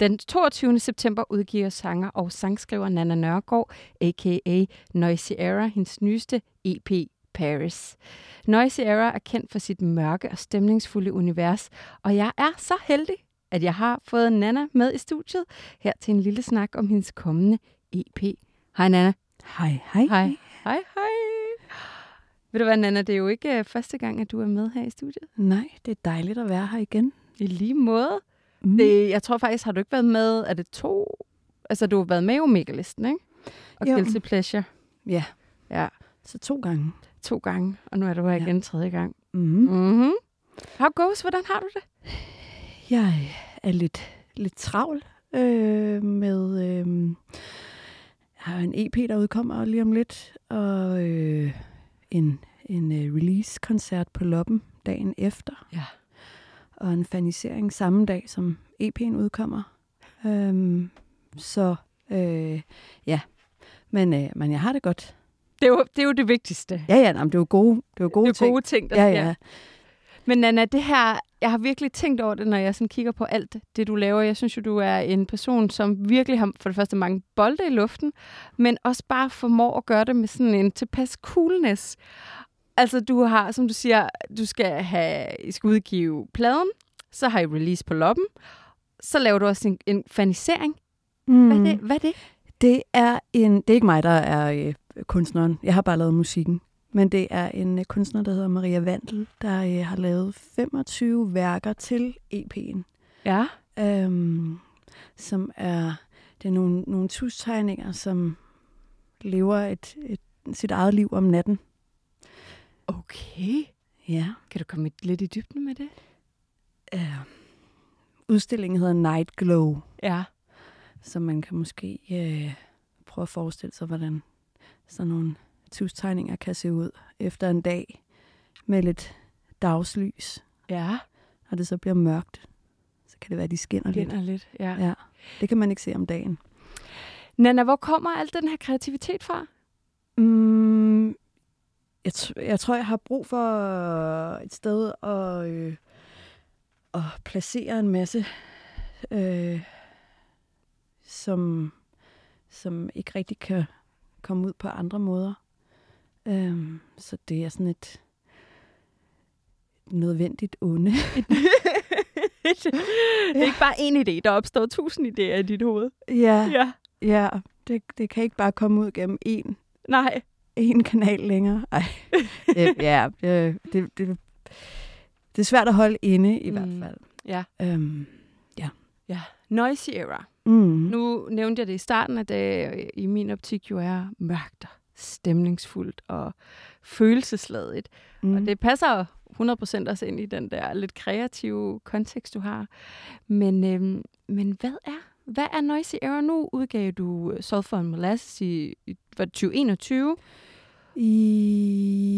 Den 22. september udgiver sanger og sangskriver Nana Nørgaard, a.k.a. Noisy Era, hendes nyeste EP Paris. Noisy Era er kendt for sit mørke og stemningsfulde univers, og jeg er så heldig, at jeg har fået Nana med i studiet her til en lille snak om hendes kommende EP. Hej Nana. Hej, hej. Hej. Hej, hej. Ved du hvad, Nana, det er jo ikke øh, første gang, at du er med her i studiet. Nej, det er dejligt at være her igen. I lige måde. Mm. Det, jeg tror faktisk, har du ikke været med, er det to? Altså, du har været med i Omega-listen, ikke? Og Jo. Guilty Pleasure. Ja, Ja, så to gange. to gange, og nu er du her Ja. igen tredje gang. Mm. Mm-hmm. How goes? Hvordan har du det? Jeg er lidt, lidt travl øh, med... Øh, jeg har en EP, der udkommer lige om lidt, og øh, en, en øh, release-koncert på Loppen dagen efter, Ja. Og en fanisering samme dag, som EP'en udkommer. Øhm, så øh, ja, men, øh, men jeg har det godt. Det er jo det, er jo det vigtigste. Ja, ja, nej, men det er jo gode, det er jo gode det er ting. gode ting, der ja, sker. ja. Men Nana, det her, jeg har virkelig tænkt over det, når jeg sådan kigger på alt det, du laver. Jeg synes jo, du er en person, som virkelig har for det første mange bolde i luften, men også bare formår at gøre det med sådan en tilpas coolness. Altså, du har, som du siger, du skal have, I skal udgive pladen, så har I release på loppen, så laver du også en, en fanisering. Mm. Hvad er det? Hvad er det? Det er en, det er ikke mig, der er øh, kunstneren. Jeg har bare lavet musikken. Men det er en øh, kunstner, der hedder Maria Vandel, der øh, har lavet 25 værker til EP'en. Ja. Øhm, som er, det er nogle, nogle tustegninger, som lever et, et, sit eget liv om natten. Okay. Ja. Kan du komme lidt i dybden med det? Øh, udstillingen hedder Night Glow, Ja. så man kan måske øh, prøve at forestille sig, hvordan sådan nogle tustegninger kan se ud efter en dag med lidt dagslys, Ja. og det så bliver mørkt. Så kan det være, at de skinner lidt. Skinner lidt. Ja. Ja, det kan man ikke se om dagen. Nana, hvor kommer al den her kreativitet fra? Mm, jeg, jeg tror, jeg har brug for et sted at, øh, at placere en masse, øh, som, som ikke rigtig kan komme ud på andre måder. Øhm, så det er sådan et nødvendigt onde. det er ikke bare én idé, der opstår tusind idéer i dit hoved. ja, Ja. ja det, det kan ikke bare komme ud gennem én Nej. En kanal længere. Ej. Ja, det, det, det, det er svært at holde inde i Mm. hvert fald. Ja. Øhm, ja. Noisy era. mm. Nu nævnte jeg det i starten, at det i min optik jo er mørkt og stemningsfuldt og følelsesladet. mm. Og det passer 100% også ind i den der lidt kreative kontekst, du har. Men, øhm, men hvad er hvad er Noisy Era nu? Udgav du øh, Sulfur and Molasses i, i hvad, 2021?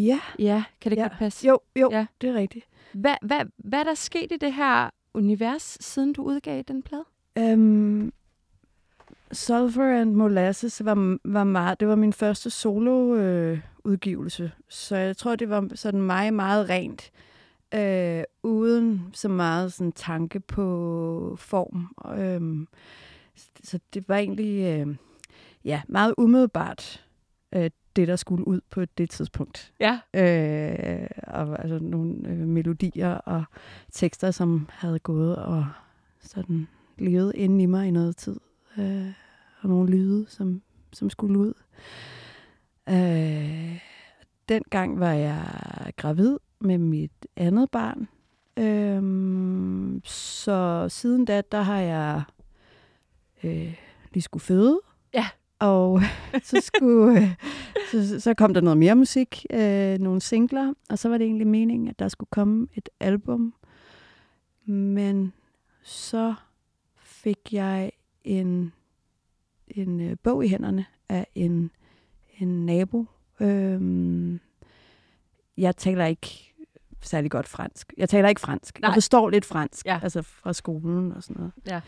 Ja, Ja, kan det Ja. godt passe? jo, jo, Ja. det er rigtigt. Hvad, hvad, hvad er der sket i det her univers, siden du udgav den plade? Um, Sulfur and Molasses var, var meget, det var min første solo øh, udgivelse, så jeg tror, det var sådan mig meget rent, øh, uden så meget sådan tanke på form. Øhm, så det var egentlig øh, ja, meget umiddelbart, øh, det der skulle ud på det tidspunkt. Ja. Øh, og altså nogle øh, melodier og tekster, som havde gået og sådan levet inde i mig i noget tid. Øh, og nogle lyde, som, som skulle ud. Øh, dengang var jeg gravid med mit andet barn. Øhm, så siden da, der har jeg øh, lige skulle føde. Ja. Og så, skulle, øh, så, så kom der noget mere musik, øh, nogle singler, og så var det egentlig meningen, at der skulle komme et album Men så fik jeg en, en øh, bog i hænderne af en, en nabo. Øhm, jeg taler ikke særlig godt fransk. Jeg taler ikke fransk. Nej. Jeg forstår lidt fransk, Ja. altså fra skolen og sådan noget. Ja.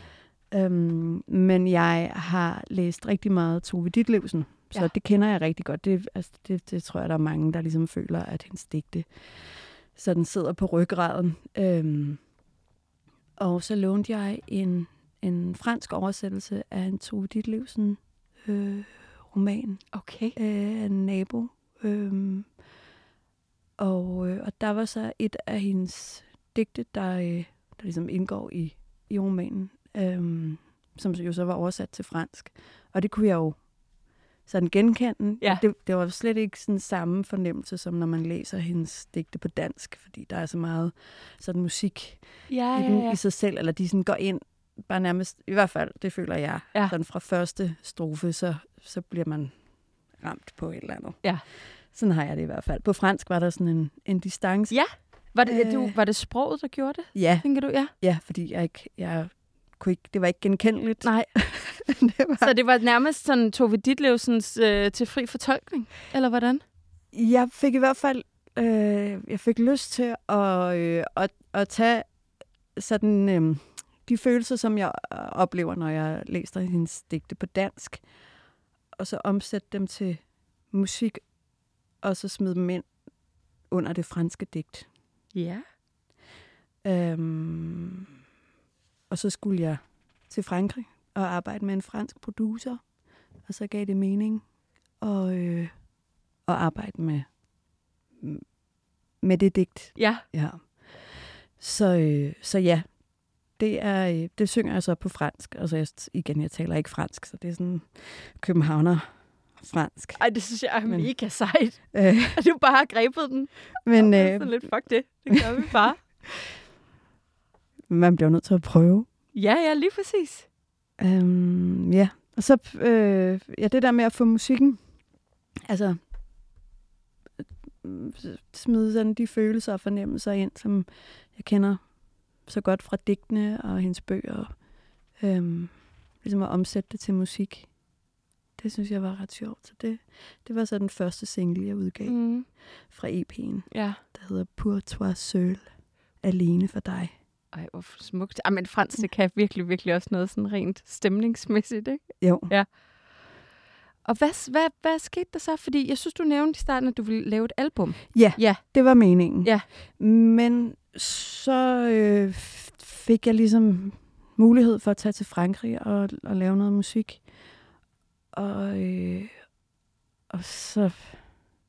Øhm, men jeg har læst rigtig meget Tove Ditlevsen, så Ja. det kender jeg rigtig godt. Det, altså, det, det tror jeg, der er mange, der ligesom føler, at hendes digte sådan sidder på ryggraden. Øhm, og så lånte jeg en, en fransk oversættelse af en Tove Ditlevsen øh, roman Okay. øh, af en nabo. Øhm, og, øh, og der var så et af hendes digte, der, øh, der ligesom indgår i, i romanen, øhm, som jo så var oversat til fransk. Og det kunne jeg jo sådan genkende. Ja. Det, det var slet ikke sådan samme fornemmelse, som når man læser hendes digte på dansk, fordi der er så meget sådan musik Ja, i ja, den ja. i sig selv, eller de sådan går ind, bare nærmest, i hvert fald, det føler jeg, Ja. sådan fra første strofe, så, så bliver man ramt på et eller andet. Ja. Sådan har jeg det i hvert fald. På fransk var der sådan en, en distance. Ja. Var det, Øh. du, var det sproget, der gjorde det, Ja, tænker du? Ja. ja fordi jeg ikke, jeg kunne ikke, det var ikke genkendeligt. Nej, det var, så det var nærmest sådan Tove Ditlevsens øh, til fri fortolkning, eller hvordan? jeg fik i hvert fald, øh, jeg fik lyst til at, øh, at, at tage sådan øh, de følelser, som jeg oplever, når jeg læser hendes digte på dansk, og så omsætte dem til musik, og så smide dem ind under det franske digt. Ja. Øhm, og så skulle jeg til Frankrig og arbejde med en fransk producer, og så gav det mening at, øh, at arbejde med, med det digt. Ja. Ja. Så, øh, så ja, det, er, det synger jeg så på fransk. Altså jeg, igen, jeg taler ikke fransk, så det er sådan københavner fransk. Ej, det synes jeg er Men- mega sejt. Øh, At du bare har grebet den. men Og øh, sådan lidt, fuck det. Det gør vi bare. man bliver nødt til at prøve. Ja, ja, lige præcis. Øhm, ja, og så øh, ja, det der med at få musikken, altså øh, smide sådan de følelser og fornemmelser ind, som jeg kender så godt fra digtene og hendes bøger, øhm, ligesom at omsætte det til musik. Det synes jeg var ret sjovt. Så det, det var så den første single, jeg udgav mm. Mm. fra EP'en, Ja. der hedder Pour toi seul, alene for dig. Ej, hvor smukt. Ej, men fransk, det kan virkelig, virkelig også noget sådan rent stemningsmæssigt, ikke? Jo, Og hvad, hvad, hvad skete der så? Fordi jeg synes, du nævnte i starten, at du ville lave et album. Ja, Ja. det var meningen. Ja. Men så øh, fik jeg ligesom mulighed for at tage til Frankrig og, og lave noget musik. Og, øh, og så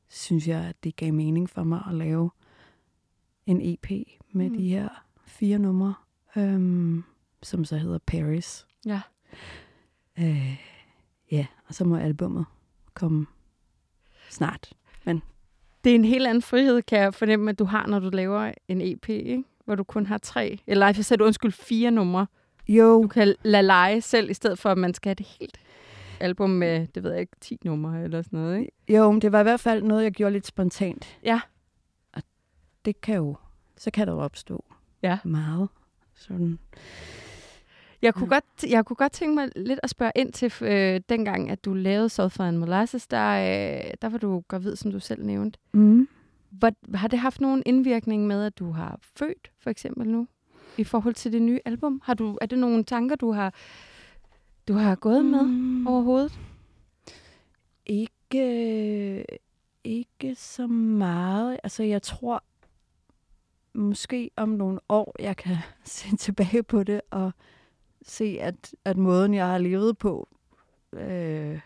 synes jeg, at det gav mening for mig at lave en EP med mm. de her fire numre, øhm, som så hedder Paris. Ja. Øh, ja, og så må albummet komme snart. Det er en helt anden frihed, kan jeg fornemme, at du har, når du laver en EP, ikke? Hvor du kun har tre, eller for sagde du undskyld, fire numre. Jo, Du kan lade lege selv, i stedet for, at man skal have det helt album med, det ved jeg ikke, 10 numre eller sådan noget, ikke? Jo, men det var i hvert fald noget, jeg gjorde lidt spontant. Ja. Og det kan jo, så kan der jo opstå Ja. meget. Sådan. Jeg kunne, Mm. godt, jeg kunne godt tænke mig lidt at spørge ind til, øh, dengang, at du lavede South and Molasses, der, øh, der var du gravid, som du selv nævnte. Mm. Hvor, har det haft nogen indvirkning med, at du har født, for eksempel nu, i forhold til det nye album? Har du, er det nogle tanker, du har, du har gået med Mm. overhovedet? Ikke, ikke så meget. Altså, jeg tror måske om nogle år, jeg kan se tilbage på det og se, at, at måden, jeg har levet på, øh,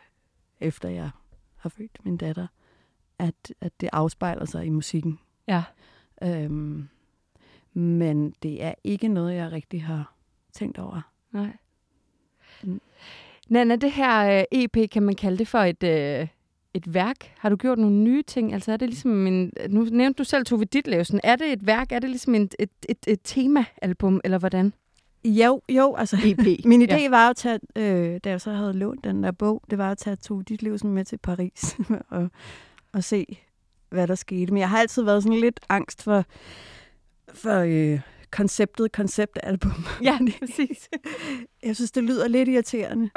efter jeg har født min datter, at, at det afspejler sig i musikken. Ja. Øhm, men det er ikke noget, jeg rigtig har tænkt over. Nej. Mm. Nana, det her øh, EP, kan man kalde det for et, øh, et værk? Har du gjort nogle nye ting? Altså er det ligesom en... Nu nævnte du selv Tove Ditlevsen. Er det et værk? Er det ligesom en, et, et, et temaalbum, eller hvordan? Jo, jo, altså EP. min idé ja. var at tage, øh, da jeg så havde lånt den der bog, det var at tage Tove Ditlevsen med til Paris og, og se, hvad der skete. Men jeg har altid været sådan lidt angst for, for øh, konceptet konceptalbum. Ja, præcis. Jeg synes, det lyder lidt irriterende.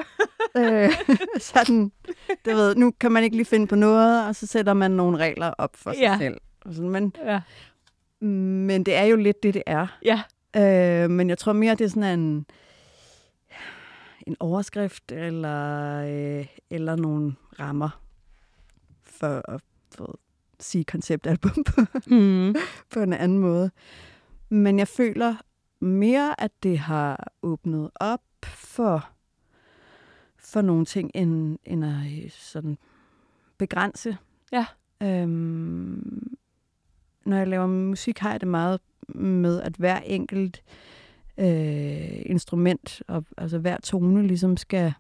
Øh, sådan, du ved, nu kan man ikke lige finde på noget, og så sætter man nogle regler op for sig Ja. selv. Og sådan, men, Ja. men det er jo lidt det, det er. Ja. Øh, men jeg tror mere, det er sådan en, en overskrift eller, øh, eller nogle rammer for at for sige konceptalbum på, Mm. på en anden måde. Men jeg føler mere, at det har åbnet op for, for nogle ting, end, end at øh, sådan begrænse. Ja. Øhm, når jeg laver musik, har jeg det meget med, at hver enkelt øh, instrument, og, altså hver tone, ligesom skal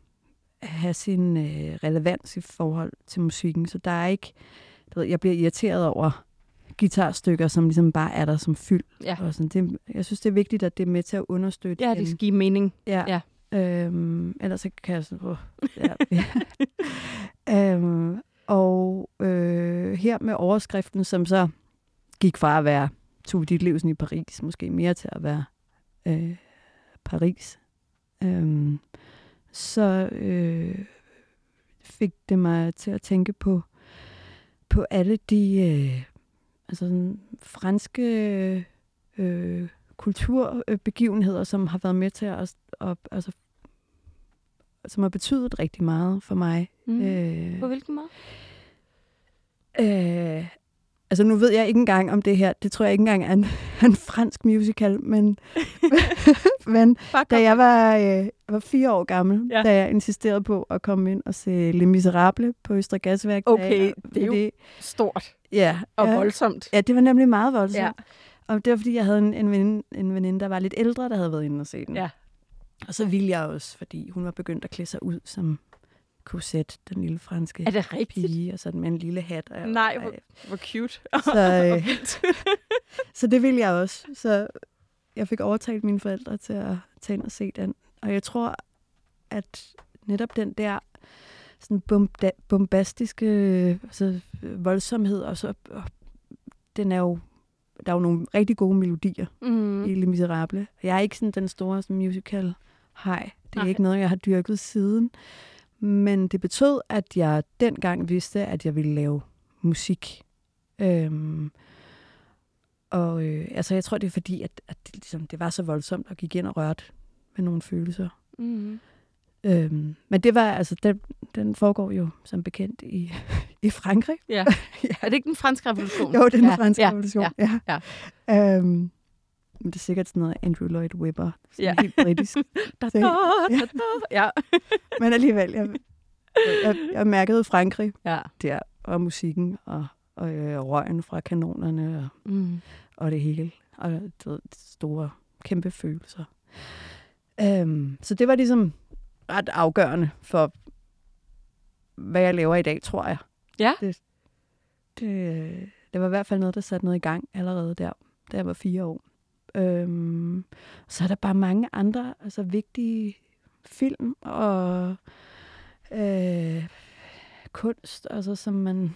have sin øh, relevans i forhold til musikken. Så der er ikke, du ved, jeg bliver irriteret over guitarstykker, som ligesom bare er der som fyld. Ja. Og sådan. Det, jeg synes, det er vigtigt, at det er med til at understøtte. ja, det skal give mening. Ja. Ja. Øhm, ellers så kan jeg sådan... Uh, ja. øhm, og øh, her med overskriften, som så gik fra at være Tove Ditlevsen i Paris, måske mere til at være øh, Paris, øhm, så øh, fik det mig til at tænke på, på alle de øh, altså sådan franske øh, kulturbegivenheder, som har været med til at, at altså, som har betydet rigtig meget for mig. Mm. Øh, På hvilken måde? øh, altså nu ved jeg ikke engang om det her, det tror jeg ikke engang er en, en fransk musical, men, men da jeg var, øh, jeg var fire år gammel, Ja. da jeg insisterede på at komme ind og se Les Miserables på Østre Gasværk. Okay, Teater, det er jo fordi- stort ja, og ja, voldsomt. ja, det var nemlig meget voldsomt. Ja. Og det var, fordi jeg havde en, en, veninde, en veninde, der var lidt ældre, der havde været inde og se den. Ja. Og så ville jeg også, fordi hun var begyndt at klæde sig ud som Cosette, den lille franske Er det rigtigt? pige, og sådan med en lille hat. Og Nej, ej. hvor, hvor cute. Så, øh, så det ville jeg også. Så jeg fik overtalt mine forældre til at tage ind og se den. Og jeg tror, at netop den der sådan bomba- bombastiske altså, voldsomhed, og så og den er jo, der er jo nogle rigtig gode melodier mm. i Les Miserables. Jeg er ikke sådan den store sådan, musical hej. Det er Nej. Nej. ikke noget, jeg har dyrket siden. Men det betød, at jeg dengang vidste, at jeg ville lave musik. Øhm, og øh, altså, jeg tror, det er fordi, at, at det, ligesom, det var så voldsomt og gik ind og rørte med nogle følelser. Mm. Øhm, men det var, altså, den, den foregår jo som bekendt i, i Frankrig. Ja. ja. Er det ikke den franske revolution? Jo, det er den ja. franske ja. revolution. Ja. Ja. ja. Øhm, men det er sikkert sådan noget Andrew Lloyd Webber. Sådan Ja. helt britisk. Da, da, da, da. Ja. Men alligevel, jeg, jeg, jeg mærkede Frankrig ja. der, og musikken, og, og øh, røgen fra kanonerne, og, Mm. og det hele. Og ved, store, kæmpe følelser. Øhm, så det var ligesom ret afgørende for, hvad jeg laver i dag, tror jeg. Ja. Det, det, det var i hvert fald noget, der satte noget i gang allerede der, da jeg var fire år. Øhm, så er der bare mange andre altså vigtige film og øh, kunst, altså som man...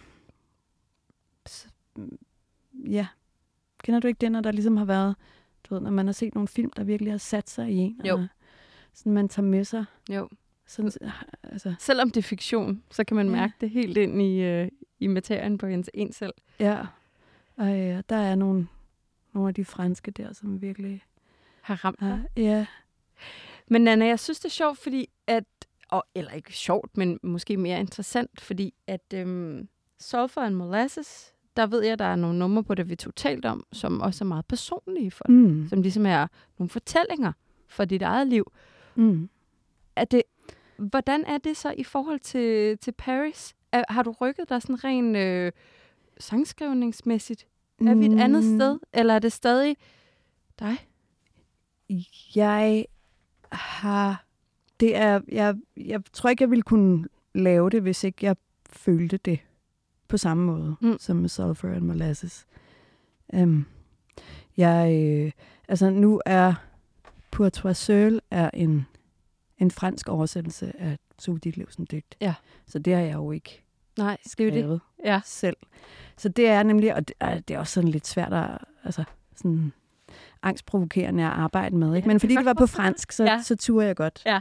Ja. Kender du ikke det, når der ligesom har været... Du ved, når man har set nogle film, der virkelig har sat sig i en? Jo. Og sådan man tager med sig. Jo. Sådan, altså, Selvom det er fiktion, så kan man Ja. mærke det helt ind i, øh, i materien på ens en selv. ja. Og ja, der er nogle, nogle af de franske der, som virkelig... Har ramt dig. Ja, ja. Men Nana, jeg synes, det er sjovt, fordi at... Og, eller ikke sjovt, men måske mere interessant, fordi at øhm, Sulfur and Molasses, der ved jeg, der er nogle numre på det, vi totalt om, som også er meget personlige for dig. Mm. Som ligesom er nogle fortællinger for dit eget liv. Mm. Er det, hvordan er det så i forhold til, til Paris? Er, har du rykket dig sådan rent øh, sangskrivningsmæssigt? Er vi et andet Mm. sted, eller er det stadig dig? Jeg har... Det er, jeg, jeg tror ikke, jeg ville kunne lave det, hvis ikke jeg følte det på samme måde, Mm. mm. som med Sulfur and Molasses. Um, jeg, øh, altså nu er Pour toi seul er en, en fransk oversættelse af Tove Ditlevsen digt. Ja. Så det har jeg jo ikke Nej, jo det. Ja. selv. Så det er nemlig, og det er, det er også sådan lidt svært at, altså, sådan angstprovokerende at arbejde med. Ikke? Men fordi det var på fransk, så, ja. så turde jeg godt. Ja.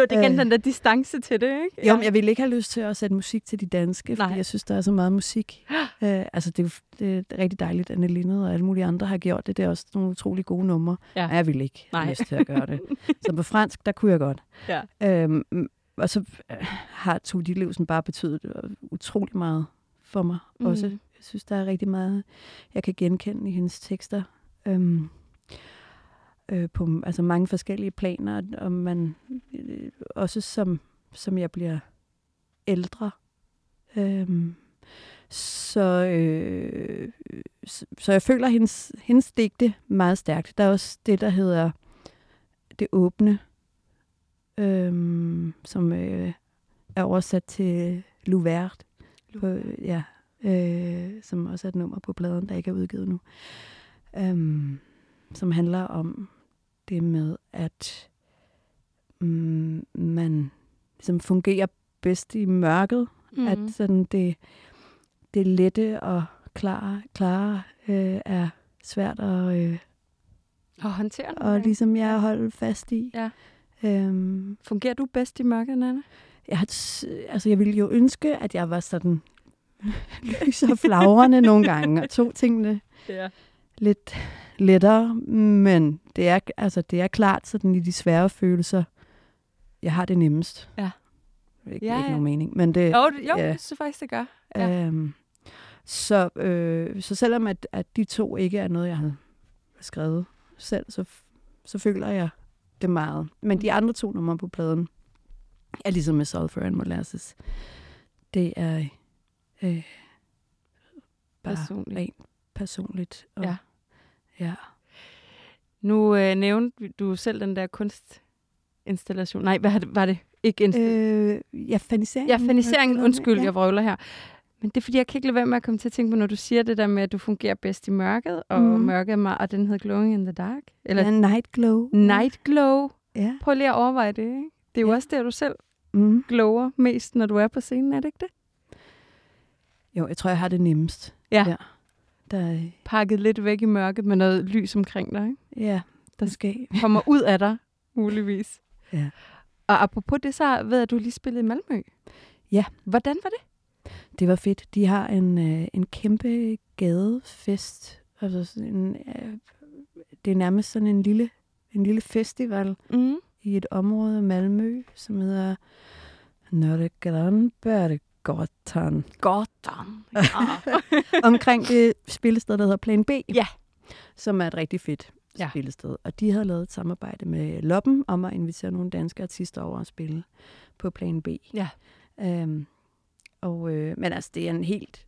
Det var igen Øh. den der distance til det, ikke? Jo, men jeg ville ikke have lyst til at sætte musik til de danske, fordi Nej. jeg synes, der er så meget musik. øh, altså, det er, jo- det er rigtig dejligt, at Anne Lindet og alle mulige andre har gjort det. Det er også nogle utrolig gode numre. Ja. Men jeg ville ikke Nej. have lyst til at gøre det. så på fransk, der kunne jeg godt. Ja. Øhm, og så øh, har Tove Ditlevsen bare betydet utrolig meget for mig Mm. også. Jeg synes, der er rigtig meget, jeg kan genkende i hendes tekster. Øhm, øh, på altså mange forskellige planer, og man øh, også som, som jeg bliver ældre. Øhm, så, øh, så, jeg føler hendes, hendes digte meget stærkt. Der er også det, der hedder Det åbne, øhm, som øh, er oversat til Louvert, på, ja, øh, som også er et nummer på pladen, der ikke er udgivet nu. Øhm, som handler om det med, at mm, man ligesom fungerer bedst i mørket, mm. at sådan det, det lette og klare, klare øh, er svært at, øh, Og håndtere og ligesom jeg holde fast i. Ja. Øhm, Fungerer du bedst i mørket, Nana? jeg, altså, jeg ville jo ønske, at jeg var sådan lys og flagrende nogle gange, og tog tingene Ja. Lidt lettere, men det er, altså, det er klart sådan i de svære følelser, jeg har det nemmest. Ja. Ikke, Ja, ikke ja. nogen mening, men det... Jo, det, jo ja. det synes jeg faktisk, det gør. Ja. Øhm, så, øh, så selvom at, at de to ikke er noget, jeg har skrevet selv, så, så føler jeg det meget. Men de andre to numre på pladen er ligesom med Sulfur and Molasses. Det er øh, bare Personligt. rent personligt. Og, Ja. Ja. Nu øh, nævnte du selv den der kunstinstallation. Nej, hvad var det? Ikke installation. Øh, ja, fanisering. Ja, faniseringen, undskyld, ja. jeg vrøvler her. Men det er fordi, jeg kan ikke lade være med at komme til at tænke på, når du siger det der med, at du fungerer bedst i mørket, og Mhm. mørket er meget, og den hedder Glowing in the Dark. Eller Ja, Night Glow. Night Glow. Ja. Prøv lige at overveje det, ikke? Det er jo Ja. også der, du selv Mm. glower mest, når du er på scenen, er det ikke det? Jo, jeg tror, jeg har det nemmest. Ja. ja. Der, er- Pakket lidt væk i mørket med noget lys omkring dig, ikke? ja, Der måske. Kommer ud af dig, muligvis. Ja. Og apropos det, så ved jeg, at du lige spillede i Malmø. Ja. Hvordan var det? Det var fedt. De har en, øh, en kæmpe gadefest. Altså sådan en, øh, det er nærmest sådan en lille, en lille festival Mm. i et område af Malmø, som hedder Nørre Granberggatan. Godt. Ja. Omkring det spillested, der hedder Plan B. Ja. Som er et rigtig fedt Ja. ja. spillested. Og de havde lavet et samarbejde med Loppen om at invitere nogle danske artister over at spille på Plan B. Ja. Øhm, og, øh, men altså, det er en helt,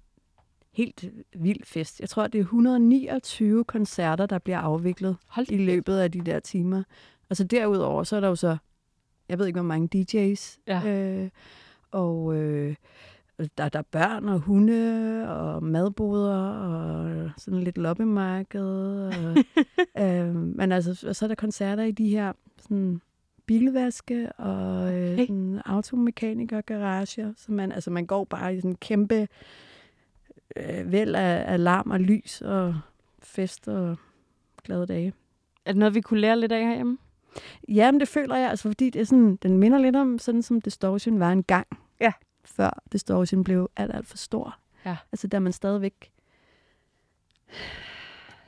helt vild fest. Jeg tror, det er 129 koncerter, der bliver afviklet Hold i løbet af de der timer. Og så derudover, så er der jo så, jeg ved ikke, hvor mange DJ's. Ja. Øh, og øh, der, der er børn og hunde og madboder og sådan lidt loppemarked. Og, øh, men altså, og så er der koncerter i de her sådan, bilvaske og øh, Okay. sådan, automekaniker garager. Så man, altså, man går bare i sådan en kæmpe øh, væld af, af larm og lys og fest og glade dage. Er det noget, vi kunne lære lidt af herhjemme? Jamen, det føler jeg, altså, fordi det er sådan, den minder lidt om sådan, som Distortion var en gang. Ja. Før Distortion blev alt, alt for stor. Ja. Altså, der man stadigvæk...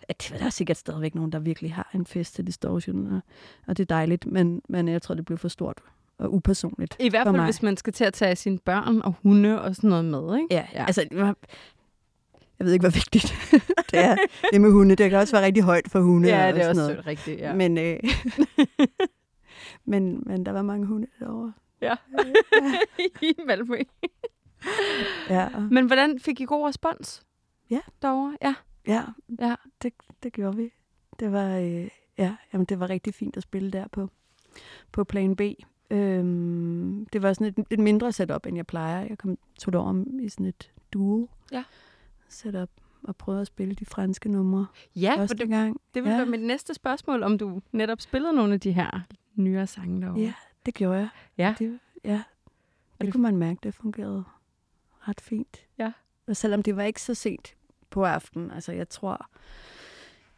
At der er sikkert stadigvæk nogen, der virkelig har en fest til Distortion, og, og det er dejligt, men, men jeg tror, det blev for stort og upersonligt. I hvert fald, hvis man skal til at tage sine børn og hunde og sådan noget med, ikke? Ja, Ja. ja. altså, jeg ved ikke, hvor vigtigt det er. Det med hunde, det kan også være rigtig højt for hunde. Ja, og det er sådan også noget. rigtigt, ja. Men, øh, men, men der var mange hunde derovre. Ja. I Malmø. Ja, Men hvordan fik I god respons? Ja. Derovre? Ja. ja, Ja. det, det gjorde vi. Det var, øh, ja, jamen, det var rigtig fint at spille der på, på plan B. Øhm, det var sådan et, et mindre setup, end jeg plejer. Jeg kom, tog det om i sådan et duo Ja. Setup og prøvede at spille de franske numre Ja, første det, gang. det vil ja. være mit næste spørgsmål, om du netop spillede nogle af de her nyere sange derovre. Ja, det gjorde jeg. Ja. Det, ja. Det, det- kunne man mærke, det fungerede ret fint. Ja. Og selvom det var ikke så sent på aftenen, altså jeg tror,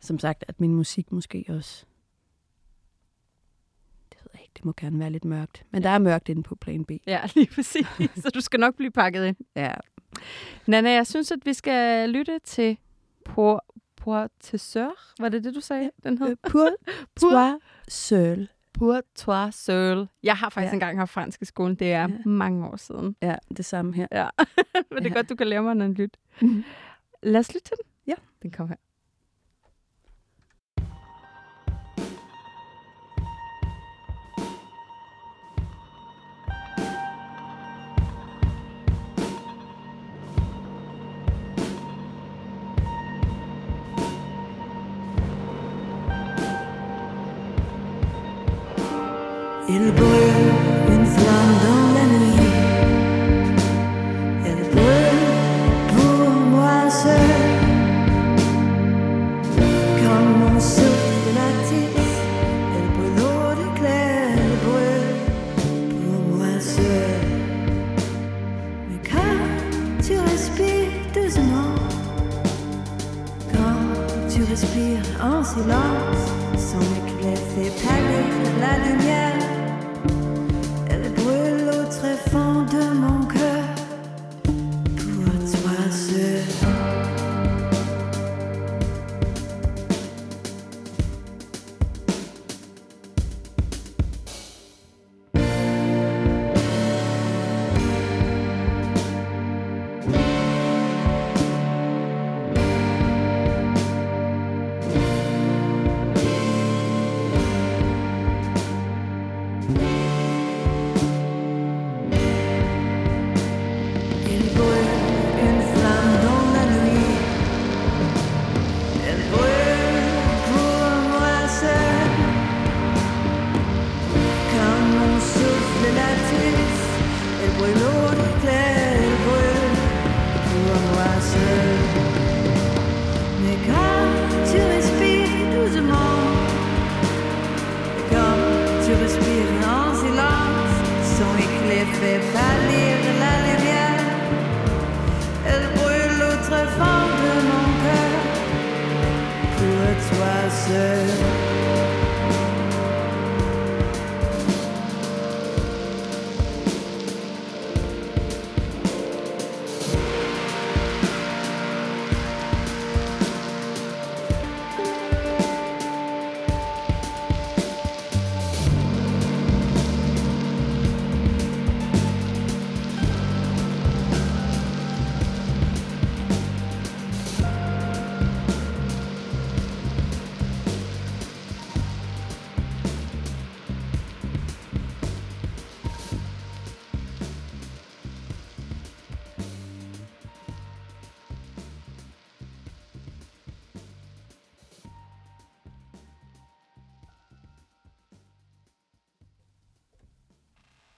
som sagt, at min musik måske også... Ikke, det må gerne være lidt mørkt. Men der er mørkt inde på plan B. Ja, lige præcis. Så du skal nok blive pakket ind. Ja. Nana, jeg synes, at vi skal lytte til Pour, pour Tesseur. Var det det, du sagde, den hed? Pour toi seul. Pour toi seul. Jeg har faktisk ja. Engang haft fransk i skolen. Det er ja. Mange år siden. Ja, det samme her. Ja. Men det er Ja. godt, du kan lære mig en lyt. Mhm. Lad os lytte til den. Ja. Den kommer her. Il brûle une flamme dans la nuit. Elle brûle pour moi seul. Comme mon souffle la tisse, elle brûle au d'éclair, elle brûle pour moi seul. Mais quand tu respires doucement, quand tu respires en silence, son éclair fait pâlir la lumière.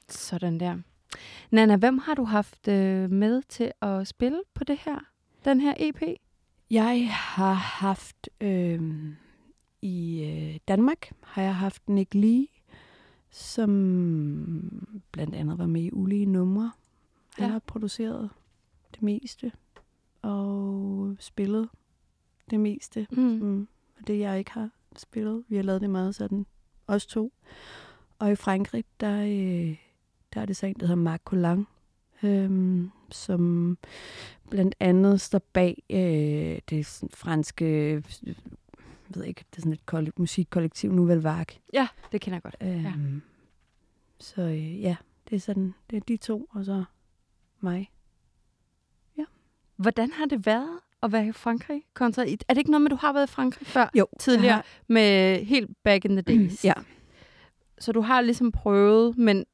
Sådan der. Nana, hvem har du haft øh, med til at spille på det her? Den her EP? Jeg har haft øh, i øh, Danmark har jeg haft Nick Lee, som blandt andet var med i ulige numre. Han Ja. har produceret det meste og spillet det meste. Mm. Mm. Og det jeg ikke har spillet. Vi har lavet det meget sådan, os to. Og i Frankrig, der, øh, der er det så en, der hedder Marc Collang, øhm, som blandt andet står bag øh, det sådan franske, øh, jeg ved ikke, det er sådan et koll- musikkollektiv, Nouvelle Vague. Ja, det kender jeg godt. Øhm, Så øh, ja, det er sådan, det er de to, og så mig. Hvordan har det været at være i Frankrig? Kontra, er det ikke noget med, du har været i Frankrig før? Jo, Tidligere har- med helt back in the days. Ja. Så du har ligesom prøvet, men,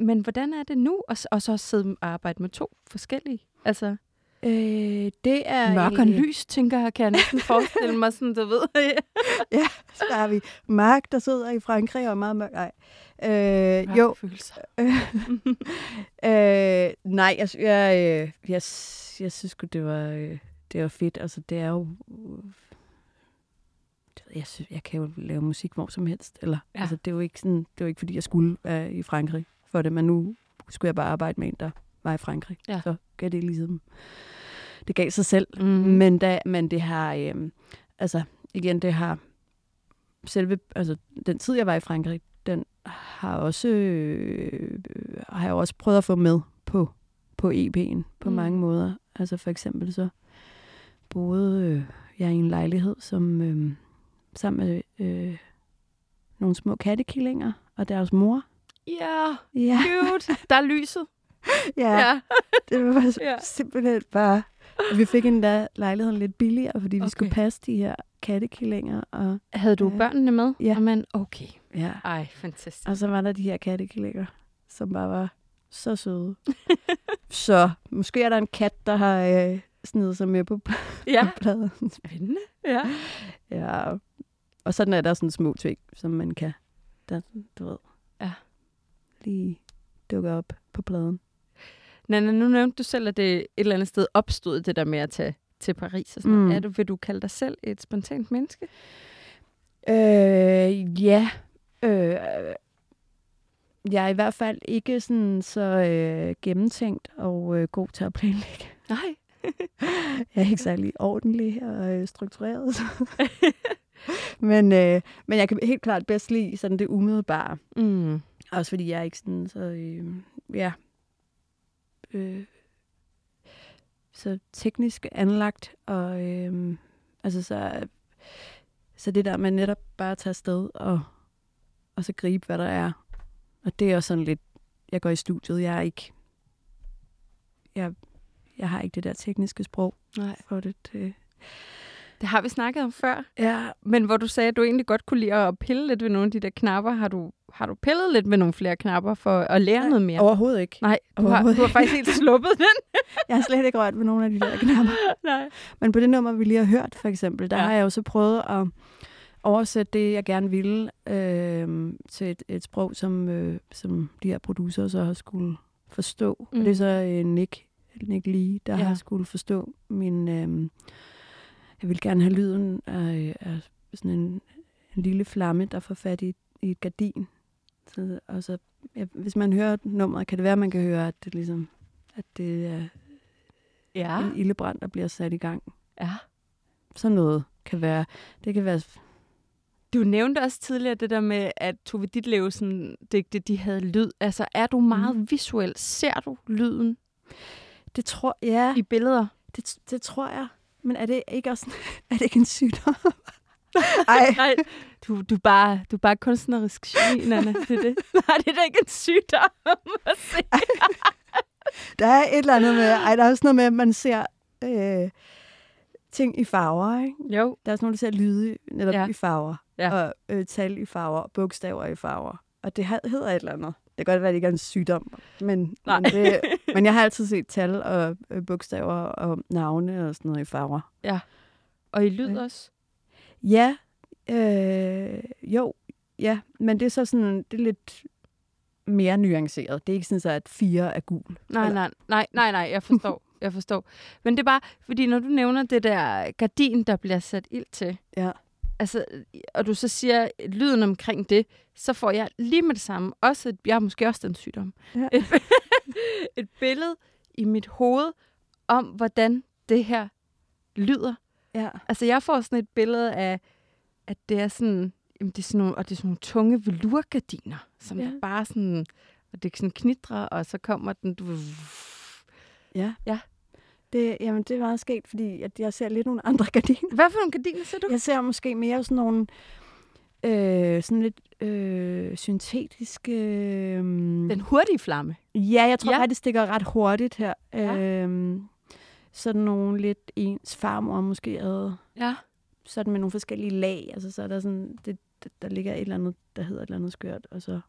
men hvordan er det nu? Og, s- og så sidde og arbejde med to forskellige? Altså, Øh, det er mørk og lys, tænker jeg, kan jeg næsten forestille mig, sådan, du ved. Ja, så har vi Mark, der sidder i Frankrig og er meget mørk. Ej. Øh, jo, Følelser. øh, nej, jeg, jeg, øh, jeg, s- jeg synes sgu, det var, øh, det var fedt. Altså, det er jo... øh, Jeg, synes, jeg kan jo lave musik hvor som helst. Eller, Ja. ja. altså, det, er jo ikke sådan, det er jo ikke, fordi jeg skulle være i Frankrig for det, men nu skulle jeg bare arbejde med en, der var i Frankrig. Ja. Så gav det ligesom... Det gav sig selv. Mm. Men, da, men det har... Øh, altså, igen, det har selve, altså den tid, jeg var i Frankrig, den har også, øh, har jeg også prøvet at få med på, på EP'en på mm. mange måder. Altså for eksempel så boede øh, jeg i en lejlighed, som øh, sammen med øh, nogle små kattekillinger og deres mor. Ja, Ja, cute. Der er lyset. ja, ja. det var Ja. simpelthen bare... Vi fik endda lejligheden lidt billigere, fordi vi Okay. skulle passe de her kattekillinger. Og, Havde du Ja. børnene med? Ja. Men okay. ja. Ej, fantastisk. og så var der de her kattekillinger, som bare var så søde. så måske er der en kat, der har øh, snedet sig med på Ja, pladen. spændende. Ja. ja. Og sådan er der sådan små ting, som man kan, der, du ved. Lige dukke op på pladen. Nana, nu nævnte du selv, at det et eller andet sted opstod, det der med at tage til Paris. Og sådan. Mm. Mm. Er du, vil du kalde dig selv et spontant menneske? Øh, ja. Øh, jeg er i hvert fald ikke sådan så øh, gennemtænkt og øh, god til at planlægge. Nej. Jeg er ikke særlig ordentlig og øh, struktureret. så. men, øh, men jeg kan helt klart bedst lide sådan det umiddelbare. Mm. Også fordi jeg er ikke sådan så, øh, ja, øh, så teknisk anlagt. Og øh, altså så, så det der med netop bare at tage afsted og, og så gribe, hvad der er. Og det er også sådan lidt, jeg går i studiet, jeg er ikke, jeg, jeg har ikke det der tekniske sprog Nej. for det. det Det har vi snakket om før. ja, Men hvor du sagde, at du egentlig godt kunne lide at pille lidt ved nogle af de der knapper. Har du, har du pillet lidt med nogle flere knapper for at lære noget mere? overhovedet ikke. Nej, du har, du har faktisk helt sluppet den. Jeg har slet ikke rørt ved nogle af de der knapper. Nej. Men på det nummer, vi lige har hørt, for eksempel, der Ja. har jeg jo så prøvet at oversætte det, jeg gerne ville, øh, til et, et sprog, som, øh, som de her producer så har skulle forstå. Mm. Mm. Og det er så øh, Nick, Nick Lee, der ja. har skulle forstå min... Øh, jeg vil gerne have lyden af, af sådan en, en lille flamme, der får fat i, i et gardin. Så, og så, ja, hvis man hører nummeret, kan det være, at man kan høre, at det ligesom at det er Ja. en ildebrand, der bliver sat i gang. ja. Sådan noget kan være, det kan være, Du nævnte også tidligere det der med, at Tove Ditlevsen digte, de havde lyd. Altså, er du meget mm. visuel? Ser du lyden det tror ja, i billeder? det, det tror jeg. Men er det ikke også, er det ikke en sygdom? Ej, Nej, du, du, er bare, du er bare kunstnerisk geni, Nana. Det er det. Nej, det er da ikke en sygdom. at se. der er et eller andet med, ej, der er også noget med, at man ser øh, ting i farver, ikke? Jo. Der er sådan nogle, der ser lyde netop Ja. i farver, Ja. og øh, tal i farver, og bogstaver i farver. Og det hed- hedder et eller andet. Det kan godt være, at det ikke er en sygdom, men, Nej. men, det, men jeg har altid set tal og øh, bogstaver og navne og sådan noget i farver. Og i lyd Ja. også? Ja, øh, jo, ja, men det er så sådan, det er lidt mere nuanceret. Det er ikke sådan, så at fire er gul. Nej, Eller- nej, nej, nej, nej, jeg forstår. Jeg forstår. Men det er bare, fordi når du nævner det der gardin, der bliver sat ild til, Ja. Altså, og du så siger lyden omkring det, så får jeg lige med det samme, også et, jeg har måske også den sygdom, Ja. et, et billede i mit hoved om, hvordan det her lyder. Ja. Altså, jeg får sådan et billede af, at det er sådan, jamen, det er sådan nogle, og det er sådan nogle tunge velurgardiner, som Ja. bare sådan, og det sådan knitrer, og så kommer den, du Ja. Ja. Det, jamen, det er meget sket, fordi at jeg ser lidt nogle andre gardiner. Hvad for nogle gardiner ser du? Jeg ser måske mere sådan nogle øh, sådan lidt øh, syntetiske... Øh, Den hurtige flamme. ja, jeg tror Ja. faktisk, det stikker ret hurtigt her. Ja. Øh, sådan nogle lidt ens farmor måske havde. Ja. Sådan med nogle forskellige lag. Altså, så er der sådan... Det, der ligger et eller andet, der hedder et eller andet skørt, og så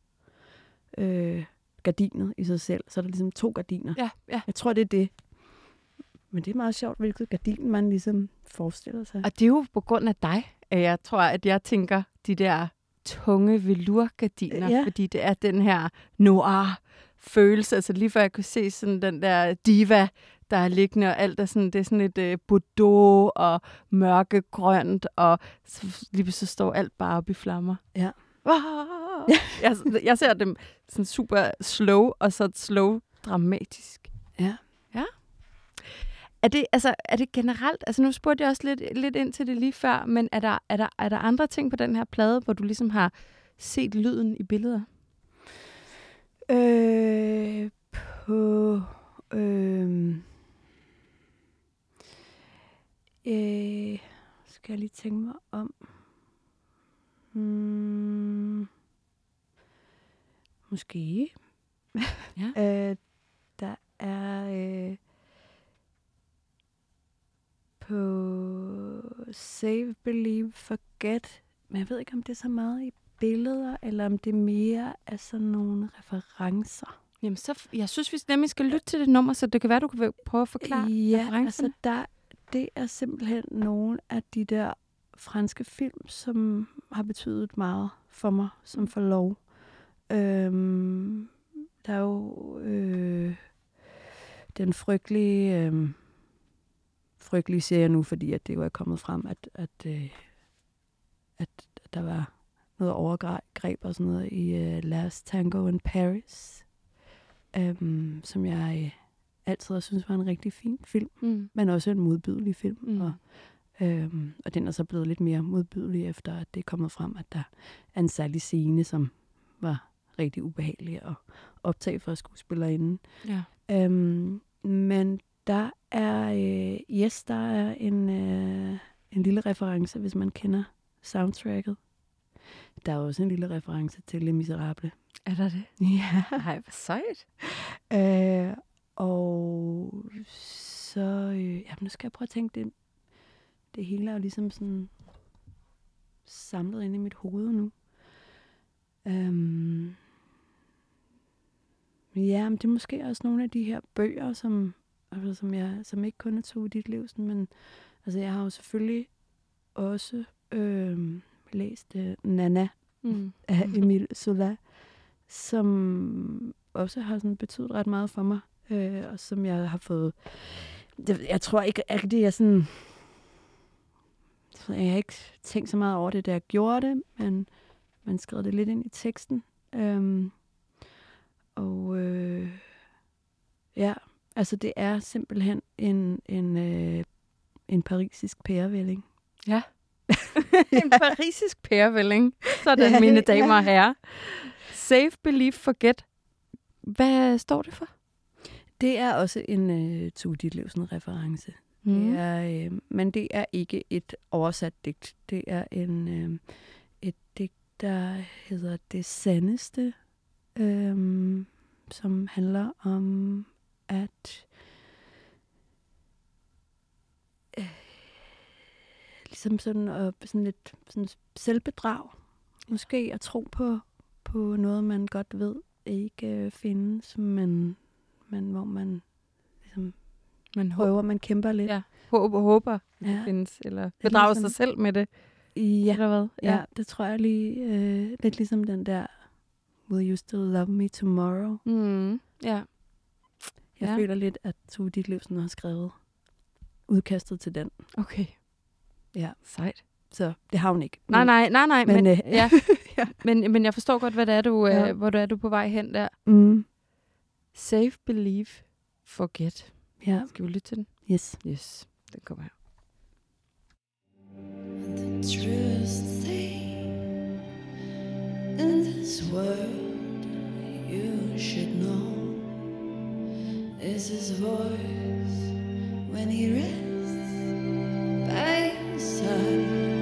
øh, gardinet i sig selv. Så er der ligesom to gardiner. Ja, ja. Jeg tror, det er det. Men det er meget sjovt, hvilket gardin man ligesom forestiller sig. Og det er jo på grund af dig, at jeg tror, at jeg tænker de der tunge velurgardiner, Ja. fordi det er den her noir følelse. Altså lige før jeg kunne se sådan den der diva, der er liggende, og alt er sådan, det er sådan et øh, bordeaux og mørkegrønt, og så, lige så står alt bare op i flammer. Ja. Ah! jeg, jeg ser dem sådan super slow, og så slow dramatisk. Er det, altså, er det generelt, altså nu spurgte jeg også lidt, lidt ind til det lige før, men er der, er, der, er der andre ting på den her plade, hvor du ligesom har set lyden i billeder? Øh, på... Øh, øh, skal jeg lige tænke mig om. Hmm, måske. Ja. øh, der er øh, på Save, Believe, Forget. Men jeg ved ikke, om det er så meget i billeder, eller om det mere er sådan nogle referencer. Jamen, så, jeg synes, vi nemlig skal lytte til det nummer, så det kan være, du kan prøve at forklare Ja, altså der, det er simpelthen nogle af de der franske film, som har betydet meget for mig, som får lov. Øhm, der er jo øh, den frygtelige, øh, frygtelige siger jeg nu, fordi at det jo er kommet frem, at, at, øh, at der var noget overgreb og sådan noget i øh, Last Tango in Paris, øhm, som jeg øh, altid har synes var en rigtig fin film, Mm. men også en modbydelig film. Mm. Og, øhm, og den er så blevet lidt mere modbydelig, efter at det er kommet frem, at der er en særlig scene, som var rigtig ubehagelig at optage for skuespillerinden. Ja. Øhm, men der er, øh, yes, der er en, øh, en lille reference, hvis man kender soundtracket. Der er også en lille reference til Les Miserable. Er der det? Ja. Ej, hvor sejt. Øh, og så, øh, jamen nu skal jeg prøve at tænke, det, det hele er jo ligesom sådan samlet ind i mit hoved nu. Øhm, ja, men det er måske også nogle af de her bøger, som, altså, som, jeg, som ikke kun er to i dit liv, sådan, men altså, jeg har jo selvfølgelig også øh, læst øh, Nana Mm. af Emil Zola, som også har sådan betydet ret meget for mig, øh, og som jeg har fået... Jeg, jeg tror ikke det er sådan... Jeg har ikke tænkt så meget over det, da jeg gjorde det, men man skrev det lidt ind i teksten. Øhm, og øh, ja, altså det er simpelthen en, en, øh, en parisisk pærevælling. Ja. en parisisk pærevælling. Sådan, Ja, mine damer ja. og herrer. Save, believe, forget. Hvad står det for? Det er også en øh, Ditlevsen reference. Mm. Det er, øh, men det er ikke et oversat digt. Det er en øh, et digt, der hedder Det Sandeste, øh, som handler om, at øh, ligesom sådan, øh, sådan lidt sådan selvbedrag. Måske at tro på, på noget, man godt ved ikke øh, findes, men, men hvor man ligesom Man håber, prøver, man kæmper lidt. Ja. håber, håber at det Ja. findes, eller bedrager ligesom- sig selv med det, Ja, eller hvad? ja, det tror jeg lige, øh, lidt ligesom den der, Will you still love me tomorrow? Mm. Ja. Jeg Ja. føler lidt, at Tove Ditlevsen har skrevet udkastet til den. Okay. Ja. Sejt. Så det har hun ikke. Nej, nej, nej, nej. Men, Men, øh, ja. ja. men, men jeg forstår godt, hvad det er, du, ja. Ja. øh, hvor du er du på vej hen der. Mm, Save, believe, forget. ja, Skal vi lytte til den? yes. Yes, den kommer her. The truest thing in this world you should know is his voice when he rests by your side.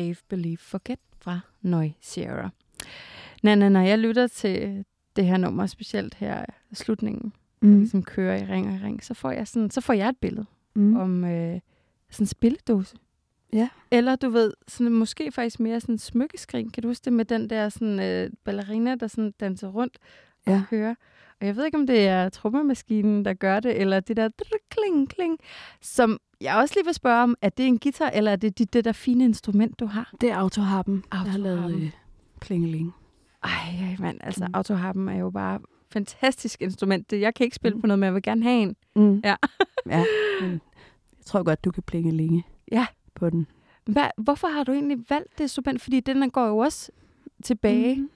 Save, Believe, Forget fra Noy Sierra. Nana, når jeg lytter til det her nummer, specielt her slutningen, mm. ligesom kører i ring og i ring, så får jeg, sådan, så får jeg et billede Mm. om øh, sådan en spildåse. Ja. Eller du ved, sådan, måske faktisk mere sådan en smykkeskrin. Kan du huske det med den der sådan, øh, ballerina, der sådan danser rundt og Ja. Og jeg ved ikke, om det er trommemaskinen, der gør det, eller det der kling, kling, som jeg også lige vil spørge om, er det en guitar, eller er det det, det der fine instrument, du har? Det er autoharpen. Jeg har lavet Autoharpen. øh, klingeling. Ej, ej mand, altså Mm. autoharpen er jo bare fantastisk instrument. Det- Jeg kan ikke spille Mm. på noget, men jeg vil gerne have en. Mm. Ja. ja. Men jeg tror godt, du kan plingelinge Ja. på den. Hvad, hvorfor har du egentlig valgt det instrument? Fordi den går jo også tilbage. Mm.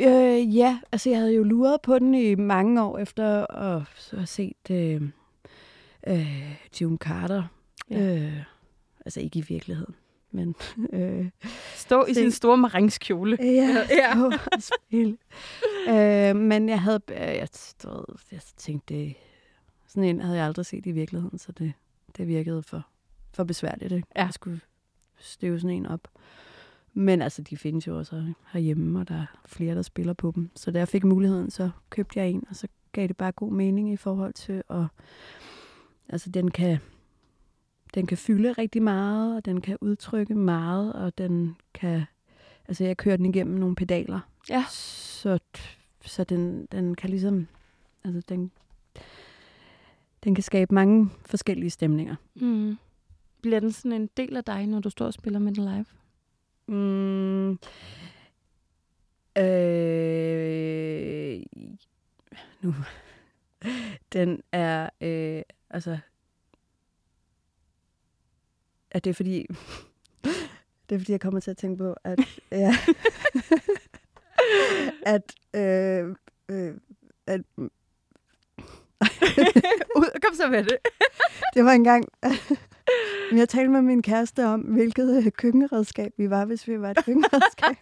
Øh, ja, altså jeg havde jo luret på den i mange år efter at have set øh, øh, June Carter. Ja. Øh, altså ikke i virkeligheden, men... Øh, Stå i Se. sin store maringskjole. ja, Ja. ja. spil. øh, men jeg havde... Øh, jeg, du ved, jeg tænkte, det, sådan en havde jeg aldrig set i virkeligheden, så det, det virkede for, for besværligt. Ikke? Ja. Jeg skulle støve sådan en op. Men altså, de findes jo også herhjemme, og der er flere, der spiller på dem. Så da jeg fik muligheden, så købte jeg en, og så gav det bare god mening i forhold til at... Altså, den kan, den kan fylde rigtig meget, og den kan udtrykke meget, og den kan... Altså, jeg kører den igennem nogle pedaler. Ja. Så, så den, den kan ligesom... Altså, den, den kan skabe mange forskellige stemninger. Mm. Bliver den sådan en del af dig, når du står og spiller med den live? Mm. Øh, nu. Den er, øh, altså, at det er fordi, det er fordi, jeg kommer til at tænke på, at, ja, at, øh, øh, at Ud, kom så med det. det var engang, jeg talte med min kæreste om, hvilket øh, køkkenredskab vi var, hvis vi var et køkkenredskab.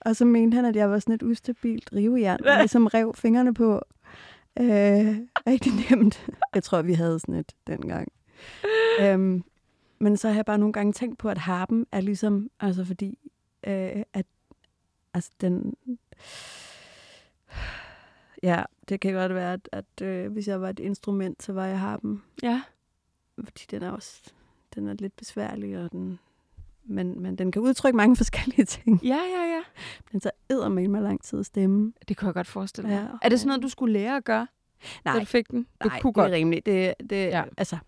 og så mente han, at jeg var sådan et ustabilt rivejern, der ligesom rev fingrene på. Øh, rigtig nemt. Jeg tror, vi havde sådan et dengang. øhm, men så har jeg bare nogle gange tænkt på, at harpen er ligesom, altså fordi, øh, at altså den, ja, det kan godt være, at, at øh, hvis jeg var et instrument, så var jeg harpen. Ja. Fordi den er også den er lidt besværlig, og den, men, men den kan udtrykke mange forskellige ting. Ja, ja, ja. Den så æder med mig lang tid at stemme. Det kunne jeg godt forestille mig. Ja. Er det sådan noget, du skulle lære at gøre, da Nej, du fik den? Du nej kunne det godt. er rimeligt. Det, det, ja. altså,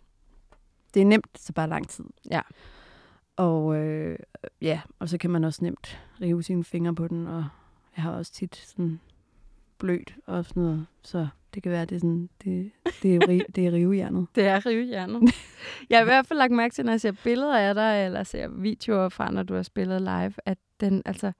det er nemt, så bare lang tid. Ja. Og øh, ja, og så kan man også nemt rive sine fingre på den, og jeg har også tit sådan blødt og sådan noget, så det kan være, det er sådan, det, det er, ri, det er rivejernet. Det er rivehjernet. jeg har i hvert fald lagt mærke til, når jeg ser billeder af dig, eller ser videoer fra, når du har spillet live, at den, altså,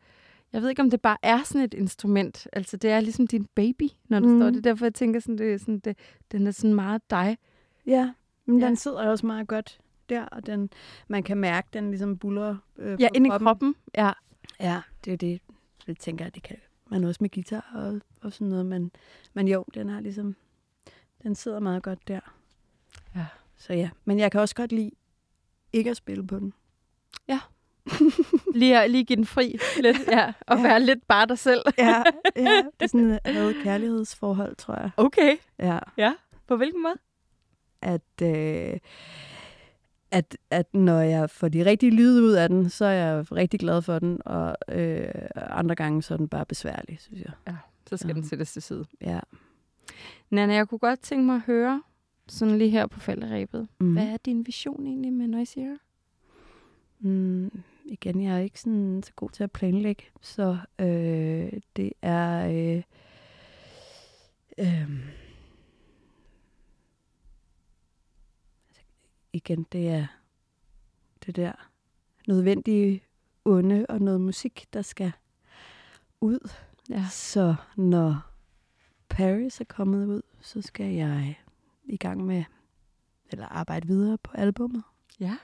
jeg ved ikke, om det bare er sådan et instrument. Altså, det er ligesom din baby, når du mm. Står. Det er derfor, jeg tænker, sådan, det er sådan, det, den er sådan meget dig. Ja, men Ja. den sidder også meget godt der, og den, man kan mærke, den ligesom buller øh, Ja, ind i kroppen. Ja. Ja, det er det. Det tænker jeg, det kan man også med guitar og, og sådan noget. Men, men jo, den har ligesom, den sidder meget godt der. Ja. Så ja, men jeg kan også godt lide ikke at spille på den. Lige, at- lige give den fri lidt, ja, og Ja. være lidt bare dig selv. Ja, ja det er sådan et had-kærlighedsforhold, tror jeg. Okay. Ja, På hvilken måde? at, øh, at, at når jeg får de rigtige lyde ud af den, så er jeg rigtig glad for den, og øh, andre gange så er den bare besværlig, synes jeg. Så skal Ja. den sættes til side. Ja. Nana, jeg kunne godt tænke mig at høre, sådan lige her på falderæbet. Mm. Hvad er din vision egentlig med Noisier? Mm, igen, jeg er ikke sådan så god til at planlægge, så øh, det er... Øh, øh, igen, det er det der nødvendige onde og noget musik, der skal ud. Ja. Så når Paris er kommet ud, så skal jeg i gang med, eller arbejde videre på albummet. Ja.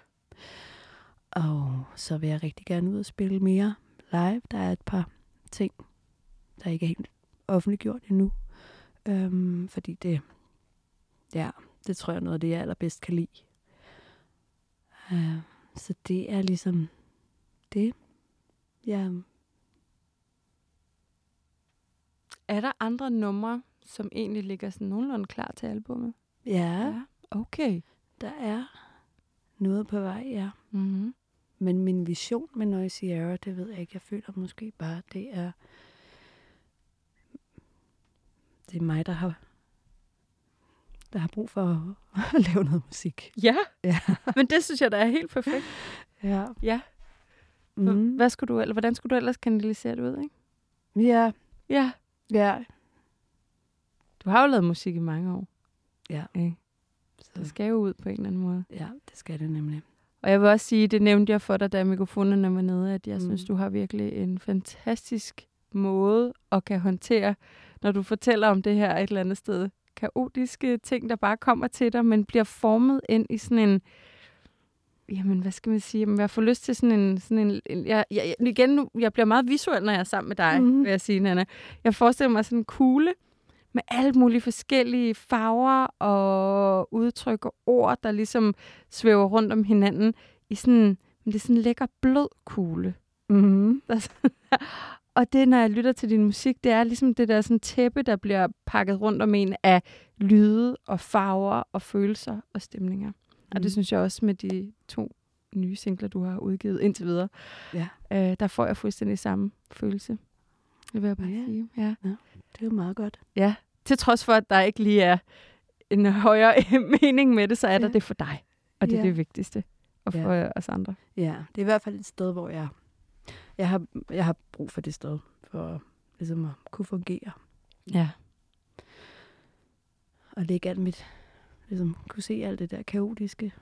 Og så vil jeg rigtig gerne ud og spille mere live. Der er et par ting, der ikke er helt offentliggjort endnu. Øhm, fordi det, ja, det tror jeg er noget af det, jeg allerbedst kan lide. Øh, så det er ligesom det. Ja. Er der andre numre, som egentlig ligger sådan nogenlunde klar til albumet? Ja, Okay. der er noget på vej, ja. Mm-hmm. Men min vision med Noisy Era, det ved jeg ikke. Jeg føler måske bare, det er... Det er mig, der har der har brug for at lave noget musik. Ja, Ja. men det synes jeg, der er helt perfekt. Ja. Ja. Mm. Hvad skulle du, eller hvordan skulle du ellers kanalisere det ud, ikke? Ja. Ja. Ja. Du har jo lavet musik i mange år. Ja. Ikke? Så, Det skal jo ud på en eller anden måde. ja, det skal det nemlig. Og jeg vil også sige, det nævnte jeg for dig, da mikrofonerne var nede, at jeg. Mm. synes, du har virkelig en fantastisk måde at kan håndtere, når du fortæller om det her et eller andet sted. Kaotiske ting, der bare kommer til dig, men bliver formet ind i sådan en, jamen hvad skal man sige, jamen, jeg får lyst til sådan en, sådan en, jeg, jeg, igen, nu, jeg bliver meget visuel, når jeg er sammen med dig, mm. Mhm. vil jeg sige, Nana. Jeg forestiller mig sådan en kugle, med alle mulige forskellige farver og udtryk og ord, der ligesom svæver rundt om hinanden i sådan, men det er sådan en lækker blød kugle. Mm-hmm. Der og det, når jeg lytter til din musik, det er ligesom det der sådan tæppe, der bliver pakket rundt om en af lyde og farver og følelser og stemninger. Mm. Og Mhm. det synes jeg også med de to nye singler, du har udgivet indtil videre. Ja. Øh, der får jeg fuldstændig samme følelse. Det vil jeg bare Ja. sige. Ja. Det er jo meget godt. Ja, til trods for, at der ikke lige er en højere mening med det, så er der Ja. det for dig. Og det er Ja. det vigtigste. Og for Ja. os andre. Ja, det er i hvert fald et sted, hvor jeg, jeg, har, jeg har brug for det sted, for ligesom at kunne fungere. Ja. Og lægge alt mit, ligesom kunne se alt det der kaotiske,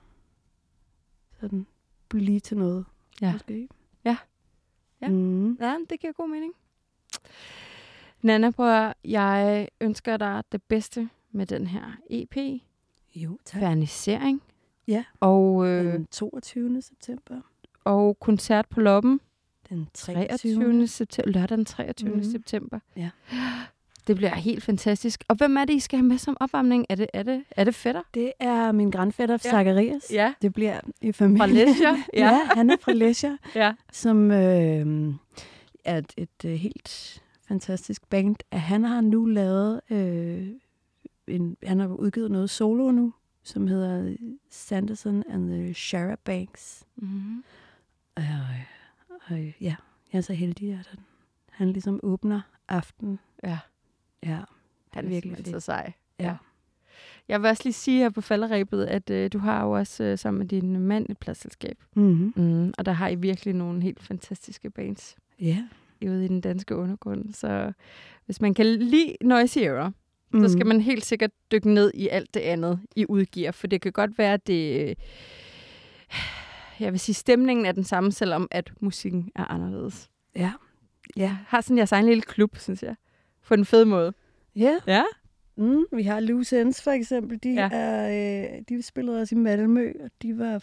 sådan blive til noget. Ja. Måske. Ja. Ja. Mm. Ja, det giver god mening. Nana, prøv jeg ønsker dig det bedste med den her EP. Jo, tak. Fernisering. Ja. Og, øh, Den 22. september. og koncert på Loppen. Den 23. 23. september. Lørdag den 23. Mhm. september. Ja. Det bliver helt fantastisk. Og hvem er det, I skal have med som opvarmning? Er det, er det, er det fætter? Det er min grandfætter, Ja. Zacharias. Ja. Det bliver i familie. Fra Lesja? ja. ja, han er fra Lesja, Ja. som øh, er et, et øh, helt fantastisk band. Han har nu lavet, øh, en, han har udgivet noget solo nu, som hedder Sanderson and the Shara Banks. Mm-hmm. Og, og ja, jeg er så heldig, at han, han ligesom åbner aften. Ja. Ja, Han er virkelig fedt. så sej. Ja. Jeg vil også lige sige her på falderæbet, at øh, du har jo også øh, sammen med din mand et pladsselskab. Mm-hmm. Mm, og der har I virkelig nogle helt fantastiske bands Ja. ude i den danske undergrund. Så hvis man kan lide Noisy Era, mm. Så skal man helt sikkert dykke ned i alt det andet, I udgiver. For det kan godt være, at det... øh, Jeg vil sige, stemningen er den samme, selvom at musikken er anderledes. Ja. Ja. Har sådan jeres egen lille klub, synes jeg. På en fed måde. Ja. Ja. Mm, vi har Loose Ends for eksempel. De, Ja. er, øh, de spillede også i Malmø, og de var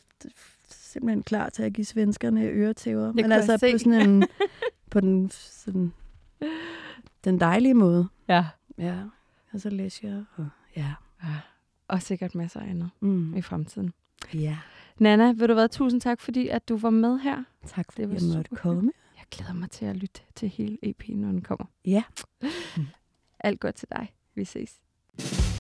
simpelthen klar til at give svenskerne øretæver. Men altså se. på sådan en, på den, sådan, den dejlige måde. Ja. Ja, og så læser jeg. Og, ja. ja. Og sikkert masser af andet Mm. i fremtiden. ja. Nana, vil du være tusind tak, fordi at du var med her. Tak fordi Det var jeg måtte komme. Jeg glæder mig til at lytte til hele EP'en, når den kommer. Ja. Alt godt til dig. Vi ses.